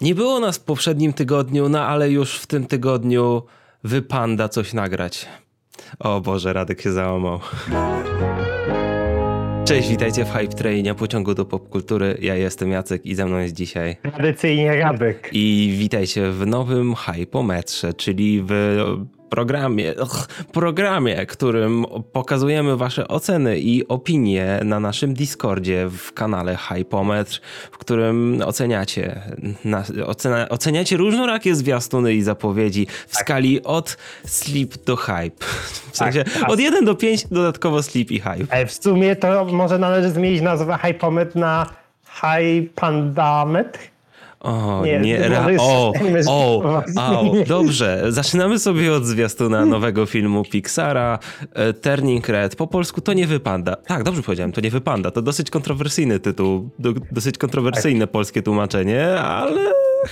Nie było nas w poprzednim tygodniu, no ale już w tym tygodniu wypanda coś nagrać. O Boże, Radek się załamał. Cześć, witajcie w Hype Trainie pociągu do popkultury. Ja jestem Jacek i ze mną jest dzisiaj. Tradycyjnie Radek. I witajcie w nowym Hypometrze, czyli w programie, ugh, programie, którym pokazujemy wasze oceny i opinie na naszym Discordzie w kanale Hypometr, w którym oceniacie, na, ocena, oceniacie różnorakie zwiastuny i zapowiedzi w tak. skali od sleep do hype. W sensie tak, od 1 do 5 dodatkowo sleep i hype. W sumie to może należy zmienić nazwę Hypometr na Hypandametr. O, nie, nie ra- o, o, o, dobrze. Zaczynamy sobie od zwiastuna nowego filmu Pixara, e, Turning Red. Po polsku to nie wypada. Tak, dobrze powiedziałem, to nie wypada. To dosyć kontrowersyjny tytuł, dosyć kontrowersyjne polskie tłumaczenie, ale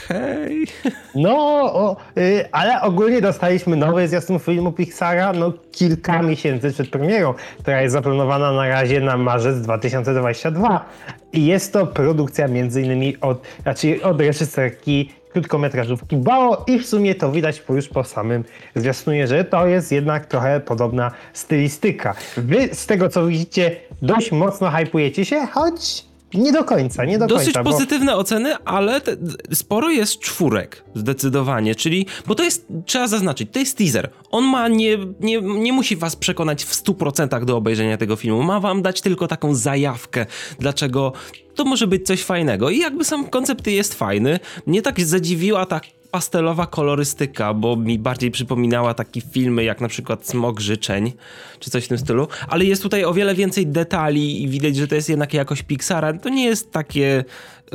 hej. No, o, y, ale ogólnie dostaliśmy nowy zwiastun filmu Pixara no kilka miesięcy przed premierą, która jest zaplanowana na razie na marzec 2022. I jest to produkcja między innymi od, znaczy od reżyserki krótkometrażówki Bao i w sumie to widać już po samym zwiastunie, że to jest jednak trochę podobna stylistyka. Wy z tego co widzicie dość mocno hypujecie się, choć nie do końca, nie do Dosyć końca. Dosyć pozytywne bo... oceny, ale te, sporo jest czwórek, zdecydowanie, czyli, bo to jest, trzeba zaznaczyć, to jest teaser. On ma, nie, nie, nie musi was przekonać w 100% do obejrzenia tego filmu, ma wam dać tylko taką zajawkę, dlaczego to może być coś fajnego. I jakby sam koncept jest fajny, mnie tak zadziwiła ta pastelowa kolorystyka, bo mi bardziej przypominała takie filmy jak na przykład Smog Życzeń, czy coś w tym stylu, ale jest tutaj o wiele więcej detali i widać, że to jest jednak jakoś Pixara. To nie jest takie...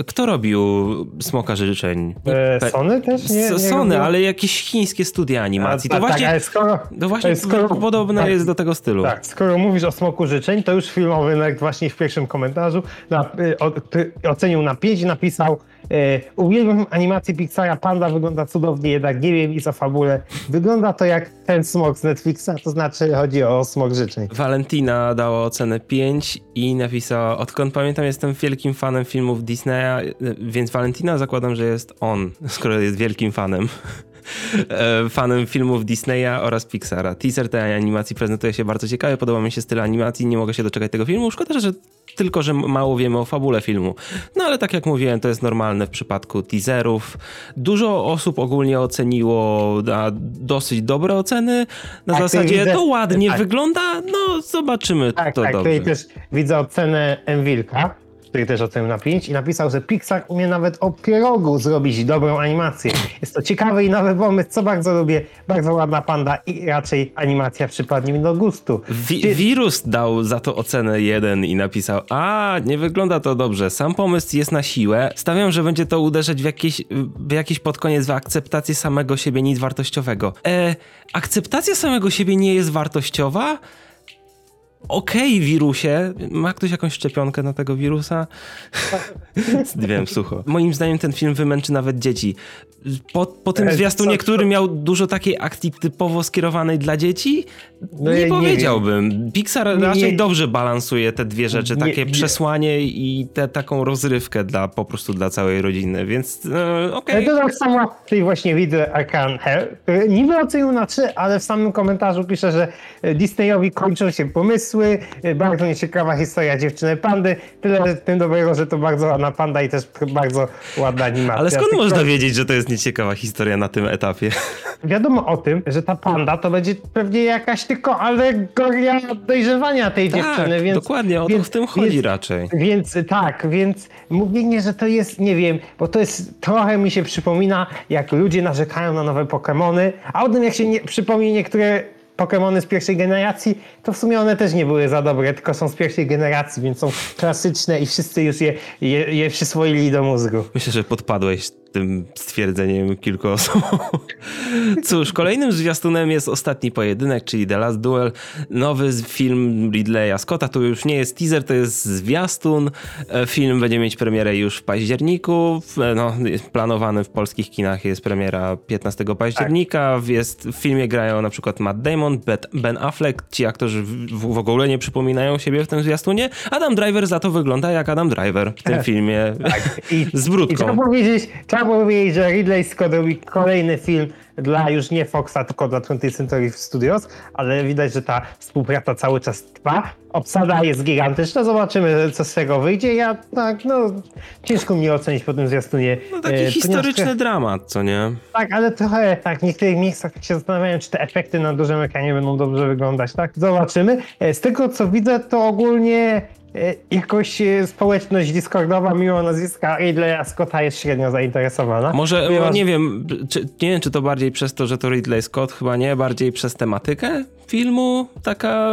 Kto robił Smoka Życzeń? E, Sony też? Nie, nie Sony, ale jakieś chińskie studia animacji. A, to, tak, właśnie, tak, skoro, to właśnie skoro, podobne tak, jest do tego stylu. Tak, skoro mówisz o Smoku Życzeń, to już filmowy jak właśnie w pierwszym komentarzu na, y, o, ocenił na 5 i napisał E, uwielbiam animację Pixara, Panda wygląda cudownie, jednak nie wiem nic o fabule. Wygląda to jak ten smog z Netflixa, to znaczy chodzi o smog życzeń. Valentina dała ocenę 5 i napisała, odkąd pamiętam jestem wielkim fanem filmów Disneya, więc Valentina zakładam, że jest on, skoro jest wielkim fanem. E, fanem filmów Disneya oraz Pixara. Teaser tej animacji prezentuje się bardzo ciekawie, podoba mi się styl animacji, nie mogę się doczekać tego filmu. Szkoda, że tylko, że mało wiemy o fabule filmu. No ale tak jak mówiłem, to jest normalne w przypadku teaserów. Dużo osób ogólnie oceniło na dosyć dobre oceny. Na tak, zasadzie widzę, to ładnie tak. wygląda, no zobaczymy tak, to tak, dobrze. Tutaj też widzę ocenę Enwilka który też na 5 i napisał, że Pixar umie nawet o pierogu zrobić dobrą animację. Jest to ciekawy i nowy pomysł, co bardzo lubię. Bardzo ładna panda i raczej animacja przypadnie mi do gustu. Wi. Wirus dał za to ocenę 1 i napisał, a nie wygląda to dobrze, sam pomysł jest na siłę. Stawiam, że będzie to uderzać w jakieś, w jakiś pod koniec w akceptację samego siebie nic wartościowego. E, akceptacja samego siebie nie jest wartościowa? Okej okay, wirusie, ma ktoś jakąś szczepionkę na tego wirusa? Wiem, sucho. Moim zdaniem ten film wymęczy nawet dzieci. Po, po tym zwiastunie, który miał dużo takiej akcji typowo skierowanej dla dzieci, no nie, powiedziałbym. Nie Pixar raczej nie, dobrze balansuje te dwie rzeczy, takie przesłanie i te, taką rozrywkę dla, po prostu dla całej rodziny, więc e, okej. Okay. To tak samo tutaj właśnie widzę Arcan Hair. Niby ocenił na trzy, ale w samym komentarzu pisze, że Disneyowi kończą się pomysły, bardzo nieciekawa historia dziewczyny pandy, tyle tym dobrego, że to bardzo ładna panda i też bardzo ładna animacja. Ale skąd można wiedzieć, że to jest nieciekawa historia na tym etapie? Wiadomo o tym, że ta panda to będzie pewnie jakaś tylko alegoria dojrzewania tej tak, dziewczyny. Więc, dokładnie, o to w tym chodzi więc, raczej. Więc tak, więc mówienie, że to jest, nie wiem, bo to jest, trochę mi się przypomina, jak ludzie narzekają na nowe Pokémony, a o tym jak się nie, przypomni niektóre Pokémony z pierwszej generacji, to w sumie one też nie były za dobre, tylko są z pierwszej generacji, więc są klasyczne i wszyscy już je, je, je przyswoili do mózgu. Myślę, że podpadłeś tym stwierdzeniem kilku osób. Cóż, kolejnym zwiastunem jest ostatni pojedynek, czyli The Last Duel. Nowy film Ridleya Scotta. To już nie jest teaser, to jest zwiastun. E, film będzie mieć premierę już w październiku. E, no, planowany w polskich kinach jest premiera 15 października. Tak. Jest, w filmie grają na przykład Matt Damon, Ben Affleck. Ci aktorzy w, w ogóle nie przypominają siebie w tym zwiastunie. Adam Driver za to wygląda jak Adam Driver w tym filmie. Tak. I, z brudką. I trzeba powiedzieć, trzeba powiedzieć, że Ridley Scott robi kolejny film dla już nie Foxa, tylko dla 20th Century Studios, ale widać, że ta współpraca cały czas trwa. Obsada jest gigantyczna, zobaczymy co z tego wyjdzie. Ja tak, no ciężko mi ocenić po tym zwiastunie. No taki e, historyczny ponieważ, dramat, co nie? Tak, ale trochę tak, w niektórych miejscach się zastanawiają, czy te efekty na dużym ekranie będą dobrze wyglądać, tak? Zobaczymy. E, z tego co widzę, to ogólnie jakoś e, społeczność Discordowa mimo nazwiska Ridleya Scotta jest średnio zainteresowana. Może, nie wiem, czy, nie wiem, czy to bardziej przez to, że to Ridley Scott, chyba nie, bardziej przez tematykę filmu, taka,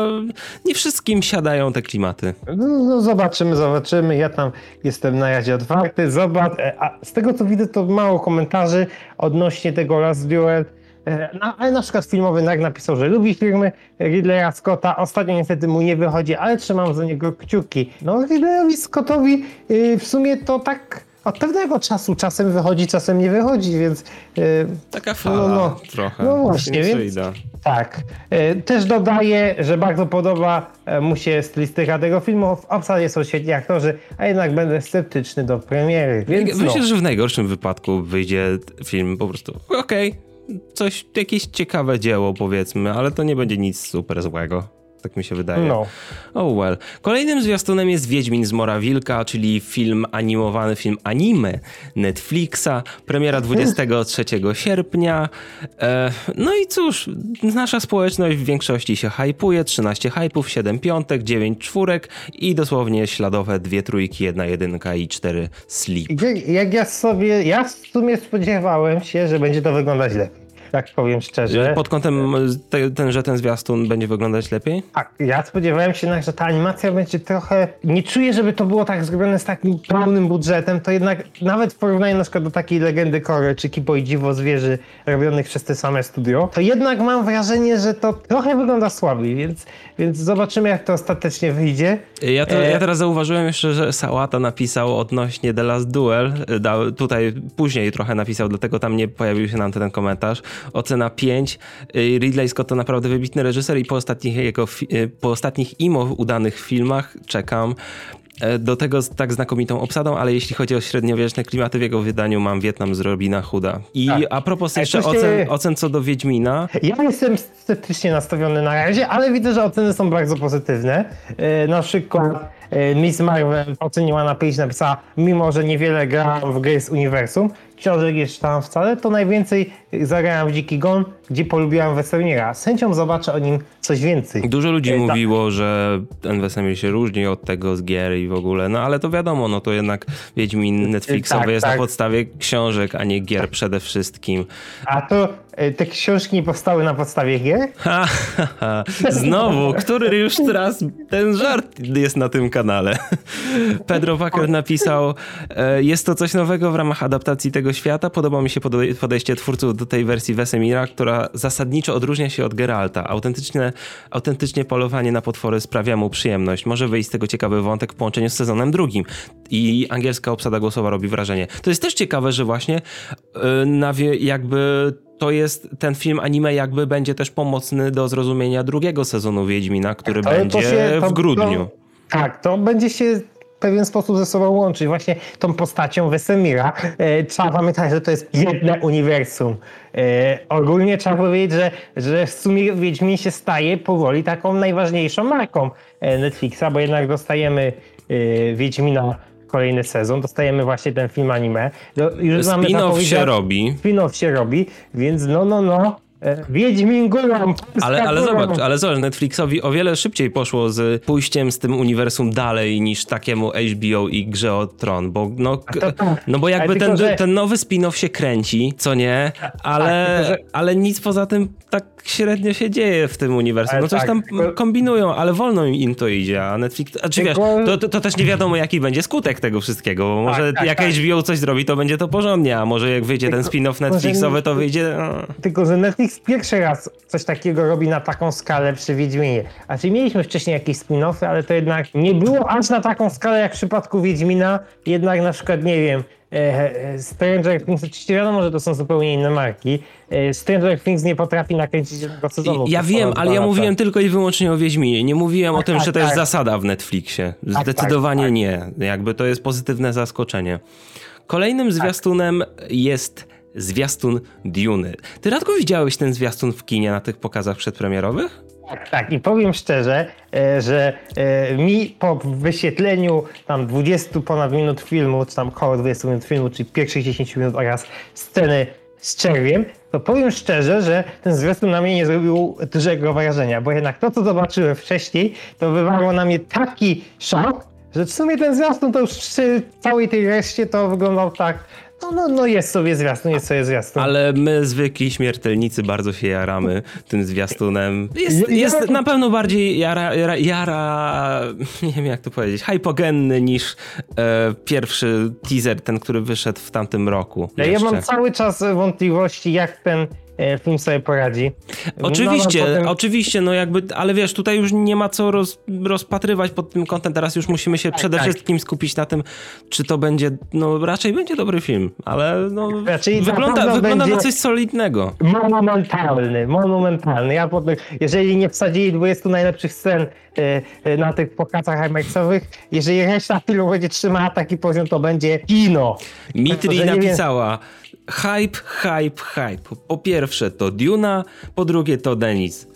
nie wszystkim siadają te klimaty. No, no zobaczymy, zobaczymy, ja tam jestem na razie otwarty, zobacz, e, a z tego co widzę to mało komentarzy odnośnie tego Last Duel, E, no, ale na przykład filmowy Nag napisał, że lubi filmy Ridleya Scotta. Ostatnio niestety mu nie wychodzi, ale trzymam za niego kciuki. No Ridleyowi Scottowi yy, w sumie to tak od pewnego czasu czasem wychodzi, czasem nie wychodzi, więc... Yy, Taka fala no, no, trochę. No właśnie, więc... Tak. Yy, też dodaję, że bardzo podoba mu się stylistyka tego filmu. W obsadzie są świetni aktorzy, a jednak będę sceptyczny do premiery, więc Myślę, no. że w najgorszym wypadku wyjdzie film po prostu okej, okay coś, jakieś ciekawe dzieło powiedzmy, ale to nie będzie nic super złego. Tak mi się wydaje. No. Oh well. Kolejnym zwiastunem jest Wiedźmin z Mora Wilka, czyli film animowany, film anime Netflixa. Premiera 23 sierpnia. E, no i cóż, nasza społeczność w większości się hypuje. 13 hypów, 7 piątek, 9 czwórek i dosłownie śladowe dwie trójki, jedna jedynka i cztery sleep. Jak, jak ja sobie, ja w sumie spodziewałem się, że będzie to wyglądać lepiej tak powiem szczerze. Pod kątem te, ten, że ten zwiastun będzie wyglądać lepiej? Tak, ja spodziewałem się jednak, że ta animacja będzie trochę... Nie czuję, żeby to było tak zrobione z takim pełnym budżetem, to jednak nawet w porównaniu na przykład do takiej Legendy Kory czy Kipo i Dziwo Zwierzy robionych przez te same studio, to jednak mam wrażenie, że to trochę wygląda słabiej, więc, więc zobaczymy jak to ostatecznie wyjdzie. Ja, to, ja teraz zauważyłem jeszcze, że Sałata napisał odnośnie The Last Duel, dał, tutaj później trochę napisał, dlatego tam nie pojawił się nam ten komentarz, ocena 5. Y, Ridley Scott to naprawdę wybitny reżyser i po ostatnich jego, y, po ostatnich imo udanych filmach czekam e, do tego z tak znakomitą obsadą, ale jeśli chodzi o średniowieczne klimaty w jego wydaniu, mam Wietnam z Robina Hooda. I tak. a propos jeszcze się... ocen, ocen co do Wiedźmina. Ja jestem sceptycznie nastawiony na razie, ale widzę, że oceny są bardzo pozytywne. E, na przykład e, Miss Marvel oceniła na 5, napisała, mimo że niewiele gra w gry z uniwersum, książek jeszcze tam wcale, to najwięcej zagrałem w Dziki Gon, gdzie polubiłem Wesemira. Z chęcią zobaczę o nim coś więcej. Dużo ludzi e, mówiło, że ten Wesemir się różni od tego z gier i w ogóle, no ale to wiadomo, no to jednak Wiedźmin Netflixowy tak, jest tak. na podstawie książek, a nie gier tak. przede wszystkim. A to e, te książki nie powstały na podstawie gier? Ha, ha, ha. Znowu, który już teraz ten żart jest na tym kanale. Pedro Wacker napisał, e, jest to coś nowego w ramach adaptacji tego świata. Podoba mi się podejście twórców do tej wersji Wesemira, która zasadniczo odróżnia się od Geralta. Autentyczne, autentycznie polowanie na potwory sprawia mu przyjemność. Może wyjść z tego ciekawy wątek w połączeniu z sezonem drugim. I angielska obsada głosowa robi wrażenie. To jest też ciekawe, że właśnie yy, jakby to jest ten film anime jakby będzie też pomocny do zrozumienia drugiego sezonu Wiedźmina, który to, będzie to się, to, w grudniu. tak, to będzie się pewien sposób ze sobą łączyć. Właśnie tą postacią Wesemira. E, trzeba pamiętać, że to jest jedno uniwersum. E, ogólnie trzeba powiedzieć, że, że w sumie Wiedźmin się staje powoli taką najważniejszą marką e, Netflixa, bo jednak dostajemy Wiedźmina kolejny sezon, dostajemy właśnie ten film anime. No, Spin-off się robi. Spin-off się robi, więc no, no, no, Wiedźmin górą, ale, ale zobacz, ale zobacz, Netflixowi o wiele szybciej poszło z pójściem z tym uniwersum dalej niż takiemu HBO i Grze o Tron, bo no, tak. no bo jakby ten, że... ten nowy spin-off się kręci, co nie, ale, tak, że... ale nic poza tym tak średnio się dzieje w tym uniwersum. No coś tak, tam tylko... kombinują, ale wolno im to idzie, a Netflix, a czy wiesz, to, to, to, też nie wiadomo jaki będzie skutek tego wszystkiego, bo może tak, tak, jak HBO coś zrobi, to będzie to porządnie, a może jak wyjdzie tylko, ten spin-off Netflixowy, to wyjdzie... No. Tylko, że Netflix pierwszy raz coś takiego robi na taką skalę przy Wiedźminie. A czyli mieliśmy wcześniej jakieś spin-offy, ale to jednak nie było aż na taką skalę jak w przypadku Wiedźmina. Jednak na przykład, nie wiem, e, e, Stranger Things, oczywiście wiadomo, że to są zupełnie inne marki. E, Stranger Things nie potrafi nakręcić jednego sezonu. Ja wiem, ale ja mówiłem tylko i wyłącznie o Wiedźminie. Nie mówiłem tak, o tym, tak, że to tak. jest zasada w Netflixie. Tak, tak, Zdecydowanie tak. nie. Jakby to jest pozytywne zaskoczenie. Kolejnym zwiastunem jest zwiastun Duny. Ty, Radko, widziałeś ten zwiastun w kinie na tych pokazach przedpremierowych? Tak, tak. I powiem szczerze, e, że e, mi po wyświetleniu tam 20 ponad minut filmu, czy tam około 20 minut filmu, czyli pierwszych 10 minut oraz sceny z czerwiem, to powiem szczerze, że ten zwiastun na mnie nie zrobił dużego wrażenia, bo jednak to, co zobaczyłem wcześniej, to wywarło na mnie taki szok, że w sumie ten zwiastun to już przy całej tej reszcie to wyglądał tak, no, no, no jest sobie zwiastun, jest sobie zwiastun. Ale my, zwykli śmiertelnicy, bardzo się jaramy tym zwiastunem. Jest, jest na pewno bardziej jara, jara, jara, nie wiem jak to powiedzieć, hypogenny niż e, pierwszy teaser, ten, który wyszedł w tamtym roku. Ja, ja mam cały czas wątpliwości, jak ten film sobie poradzi. Oczywiście, no, no, potem... oczywiście, no jakby, ale wiesz, tutaj już nie ma co roz, rozpatrywać pod tym kątem, teraz już musimy się tak, przede tak. wszystkim skupić na tym, czy to będzie, no raczej będzie dobry film, ale no raczej wygląda, na, wygląda na coś solidnego. Monumentalny, monumentalny. Ja potem, jeżeli nie wsadzili 20 najlepszych scen y, na tych pokazach IMAXowych, jeżeli reszta filmu będzie trzymała taki poziom, to będzie kino. Mitri napisała, hype, hype, hype. Po pierwsze to Duna, po drugie to Denis.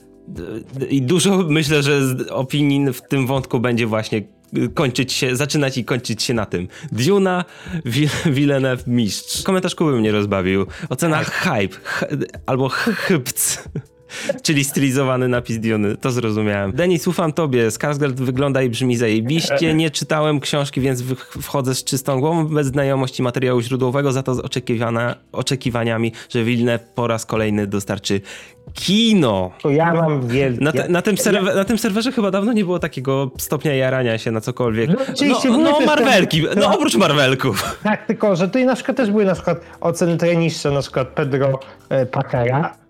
I dużo myślę, że opinii w tym wątku będzie właśnie kończyć się, zaczynać i kończyć się na tym. Duna, Villeneuve, mistrz. Komentarz Kuby mnie rozbawił. Ocena tak. hype, albo hypc. Czyli stylizowany napis Diony, to zrozumiałem. Denis, ufam tobie, Skarsgård wygląda i brzmi zajebiście, nie czytałem książki, więc wchodzę z czystą głową, bez znajomości materiału źródłowego, za to z oczekiwaniami, że Wilne po raz kolejny dostarczy kino. To ja mam wielkie. Na, te, na, tym serwer, na tym serwerze chyba dawno nie było takiego stopnia jarania się na cokolwiek. No, no, no Marvelki, no, no oprócz Marvelków. Tak, tylko, że tutaj na przykład też były na przykład oceny trochę niższe, na przykład Pedro e,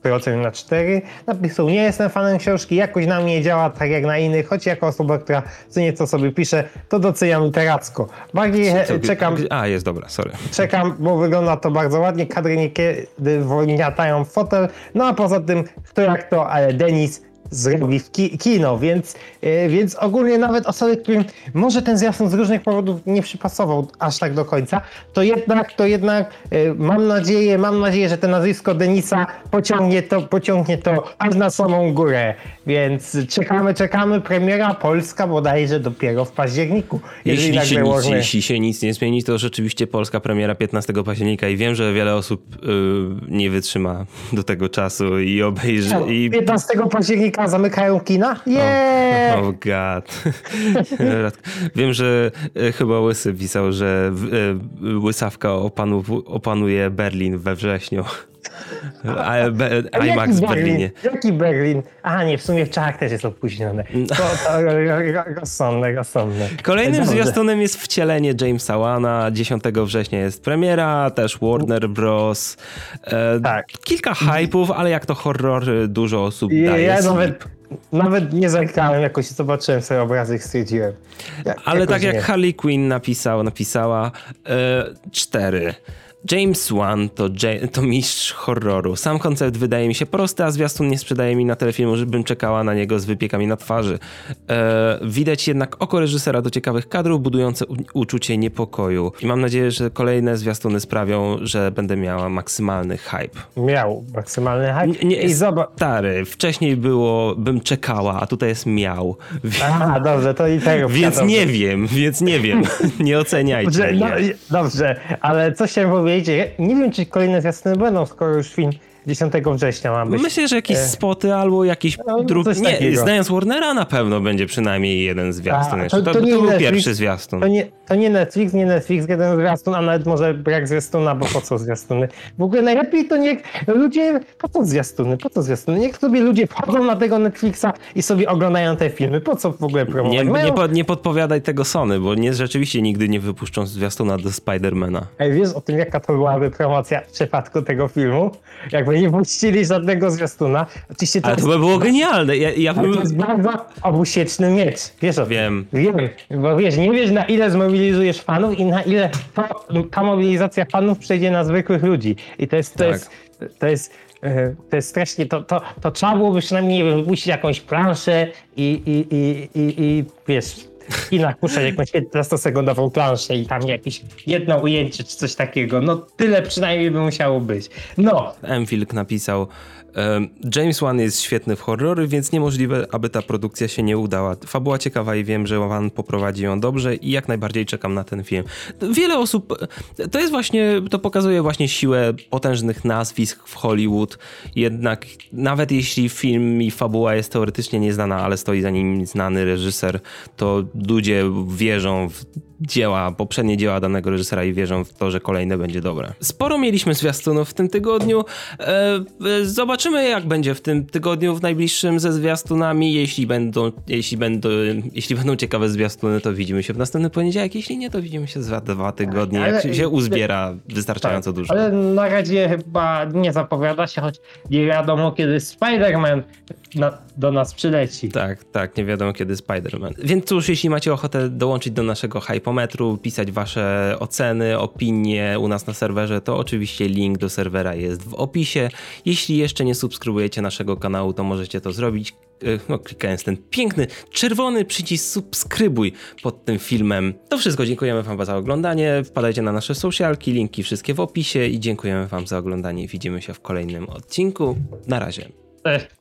Ocenił na 4. Napisał, nie jestem fanem książki, jakoś na mnie działa tak jak na innych, choć jako osoba, która co nieco sobie pisze, to doceniam literacko. Bardziej czekam... A, jest dobra, sorry. Czekam, bo wygląda to bardzo ładnie, kadry niekiedy wgniatają w fotel, no a poza tym, kto jak to, ale Denis zrobi w ki kino, więc, yy, więc ogólnie nawet osoby, którym może ten zwiastun z różnych powodów nie przypasował aż tak do końca, to jednak, to jednak yy, mam nadzieję, mam nadzieję, że to nazwisko Denisa pociągnie to, pociągnie to aż na samą górę, więc czekamy, czekamy, premiera Polska bodajże dopiero w październiku. Jeśli się, nic, jeśli się nic nie zmieni, to rzeczywiście Polska premiera 15 października i wiem, że wiele osób yy, nie wytrzyma do tego czasu i obejrzy... I... 15 października zamykają kina? Yeah! Oh, oh god. Wiem, że e, chyba Łysy pisał, że e, Łysawka opanu, opanuje Berlin we wrześniu. IMAX w Berlinie. Jaki Berlin? A nie, w sumie w Czechach też jest opóźnione. To, to rozsądne, rozsądne. Kolejnym zwiastunem jest wcielenie Jamesa Wana. 10 września jest premiera, też Warner Bros. E, tak. Kilka hype'ów, ale jak to horror, dużo osób daje. Ja nawet, nawet nie zerkałem, jakoś zobaczyłem sobie obrazy i stwierdziłem. ale tak jak Harley Quinn napisał, napisała, e, cztery. James Wan to, to mistrz horroru. Sam koncept wydaje mi się prosty, a zwiastun nie sprzedaje mi na telefilmu, żebym czekała na niego z wypiekami na twarzy. E, widać jednak oko reżysera do ciekawych kadrów, budujące uczucie niepokoju. I mam nadzieję, że kolejne zwiastuny sprawią, że będę miała maksymalny hype. Miał maksymalny hype? Nie, I zobacz. Stary, wcześniej było bym czekała, a tutaj jest miał. A, dobrze, to i tego. Więc nie wiem, więc nie wiem. nie oceniajcie. Dobrze, no, dobrze ale co się mówi Nie wiem, czy kolejne zwiastuny będą, skoro już film 10 września ma być. Myślę, że jakieś e... spoty albo jakiś no, drugi. Nie, takiego. znając Warnera na pewno będzie przynajmniej jeden zwiastun. A, to, to, to, to, był Netflix, pierwszy zwiastun. To nie, to nie Netflix, nie Netflix, jeden zwiastun, a nawet może brak zwiastuna, bo po co zwiastuny? W ogóle najlepiej to niech ludzie, po co zwiastuny, po co zwiastuny? Niech sobie ludzie wchodzą na tego Netflixa i sobie oglądają te filmy. Po co w ogóle promować? Nie, Mają... nie, po, nie podpowiadaj tego Sony, bo nie, rzeczywiście nigdy nie wypuszczą zwiastuna do Spidermana. Ej, wiesz o tym, jaka to byłaby promocja w przypadku tego filmu? Jakby nie puścili żadnego zwiastuna. Oczywiście to Ale to by było genialne. Ja, ja bym... To jest bardzo obusieczny miecz. Wiesz o tym? Wiem. Wiem, bo wiesz, nie wiesz na ile zmobilizujesz fanów i na ile to, ta mobilizacja fanów przejdzie na zwykłych ludzi. I to jest, to tak. jest, to jest e, to jest strasznie, to, to, to trzeba byłoby przynajmniej, nie wiem, wypuścić jakąś planszę i, i, i, i, i wiesz, w kinach puszczać jakąś 15-sekundową planszę i tam jakieś jedno ujęcie czy coś takiego. No tyle przynajmniej by musiało być. No. M. napisał James Wan jest świetny w horrory, więc niemożliwe, aby ta produkcja się nie udała. Fabuła ciekawa i wiem, że Wan poprowadzi ją dobrze i jak najbardziej czekam na ten film. Wiele osób, to jest właśnie, to pokazuje właśnie siłę potężnych nazwisk w Hollywood, jednak nawet jeśli film i fabuła jest teoretycznie nieznana, ale stoi za nim znany reżyser, to ludzie wierzą w dzieła, poprzednie dzieła danego reżysera i wierzą w to, że kolejne będzie dobre. Sporo mieliśmy zwiastunów w tym tygodniu. E, zobaczymy, jak będzie w tym tygodniu, w najbliższym ze zwiastunami. Jeśli będą, jeśli będą, jeśli będą ciekawe zwiastuny, to widzimy się w następny poniedziałek. Jeśli nie, to widzimy się za dwa tygodnie, ale, jak się, uzbiera wystarczająco tak, dużo. Ale na razie chyba nie zapowiada się, choć nie wiadomo, kiedy Spider-Man do nas przyleci. Tak, tak, nie wiadomo, kiedy Spider-Man. Więc cóż, jeśli macie ochotę dołączyć do naszego hype Hypometru, pisać wasze oceny, opinie u nas na serwerze, to oczywiście link do serwera jest w opisie. Jeśli jeszcze nie subskrybujecie naszego kanału, to możecie to zrobić e, no, klikając ten piękny, czerwony przycisk subskrybuj pod tym filmem. To wszystko, dziękujemy wam za oglądanie, wpadajcie na nasze socialki, linki wszystkie w opisie i dziękujemy wam za oglądanie. Widzimy się w kolejnym odcinku. Na razie. Cześć.